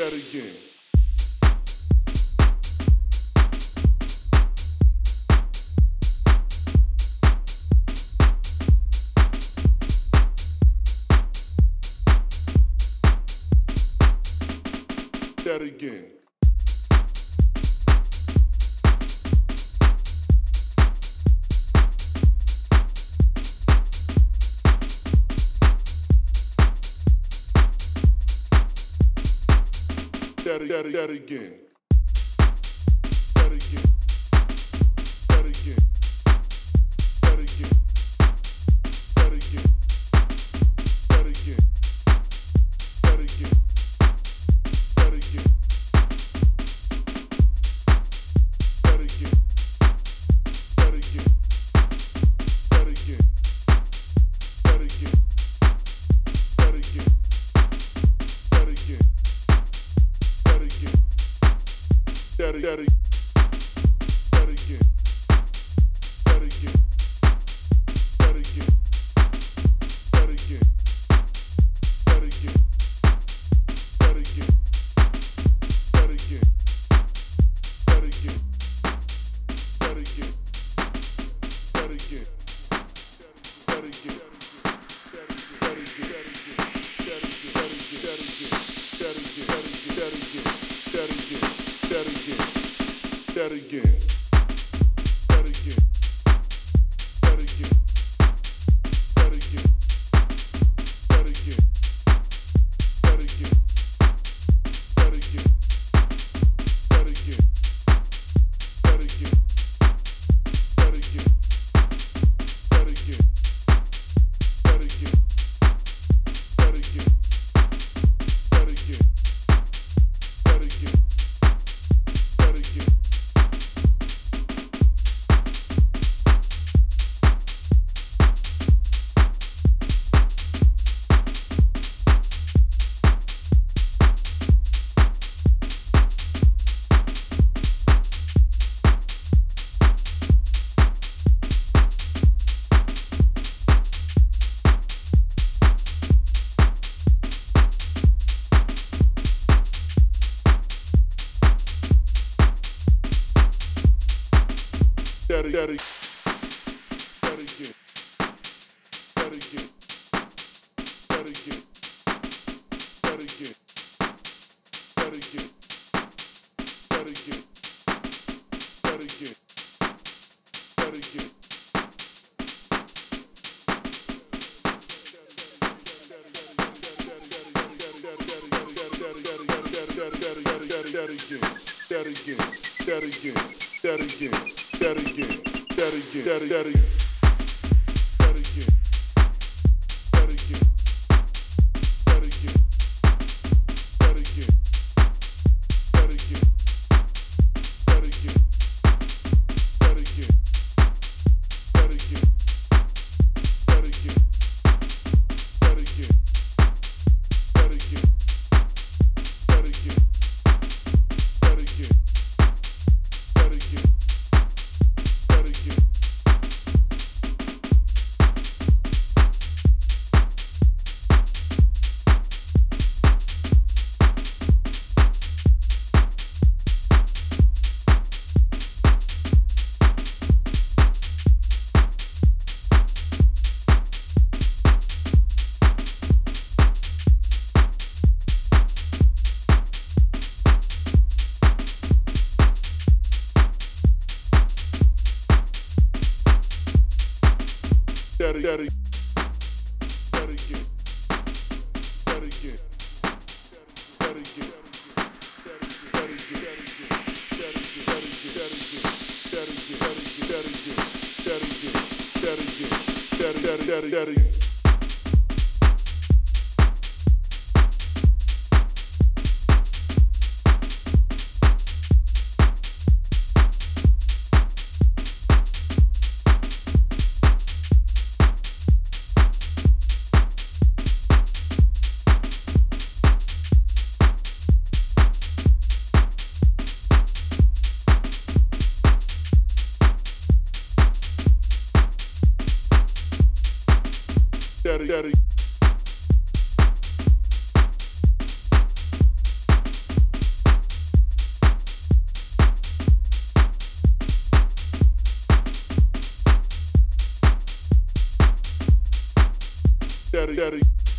that again. That again. That, that, that again. daddy, daddy. That again. That again. That again. That again. That again. That again. That again. That again. That again. That again. That again. That again. That again. That again. That again. That again. That again. That again. That again. That again. That again. That again. That again. That again. That again. That again. That again. That again. That again. That again. That again. That again. That again. steady. Steady, steady.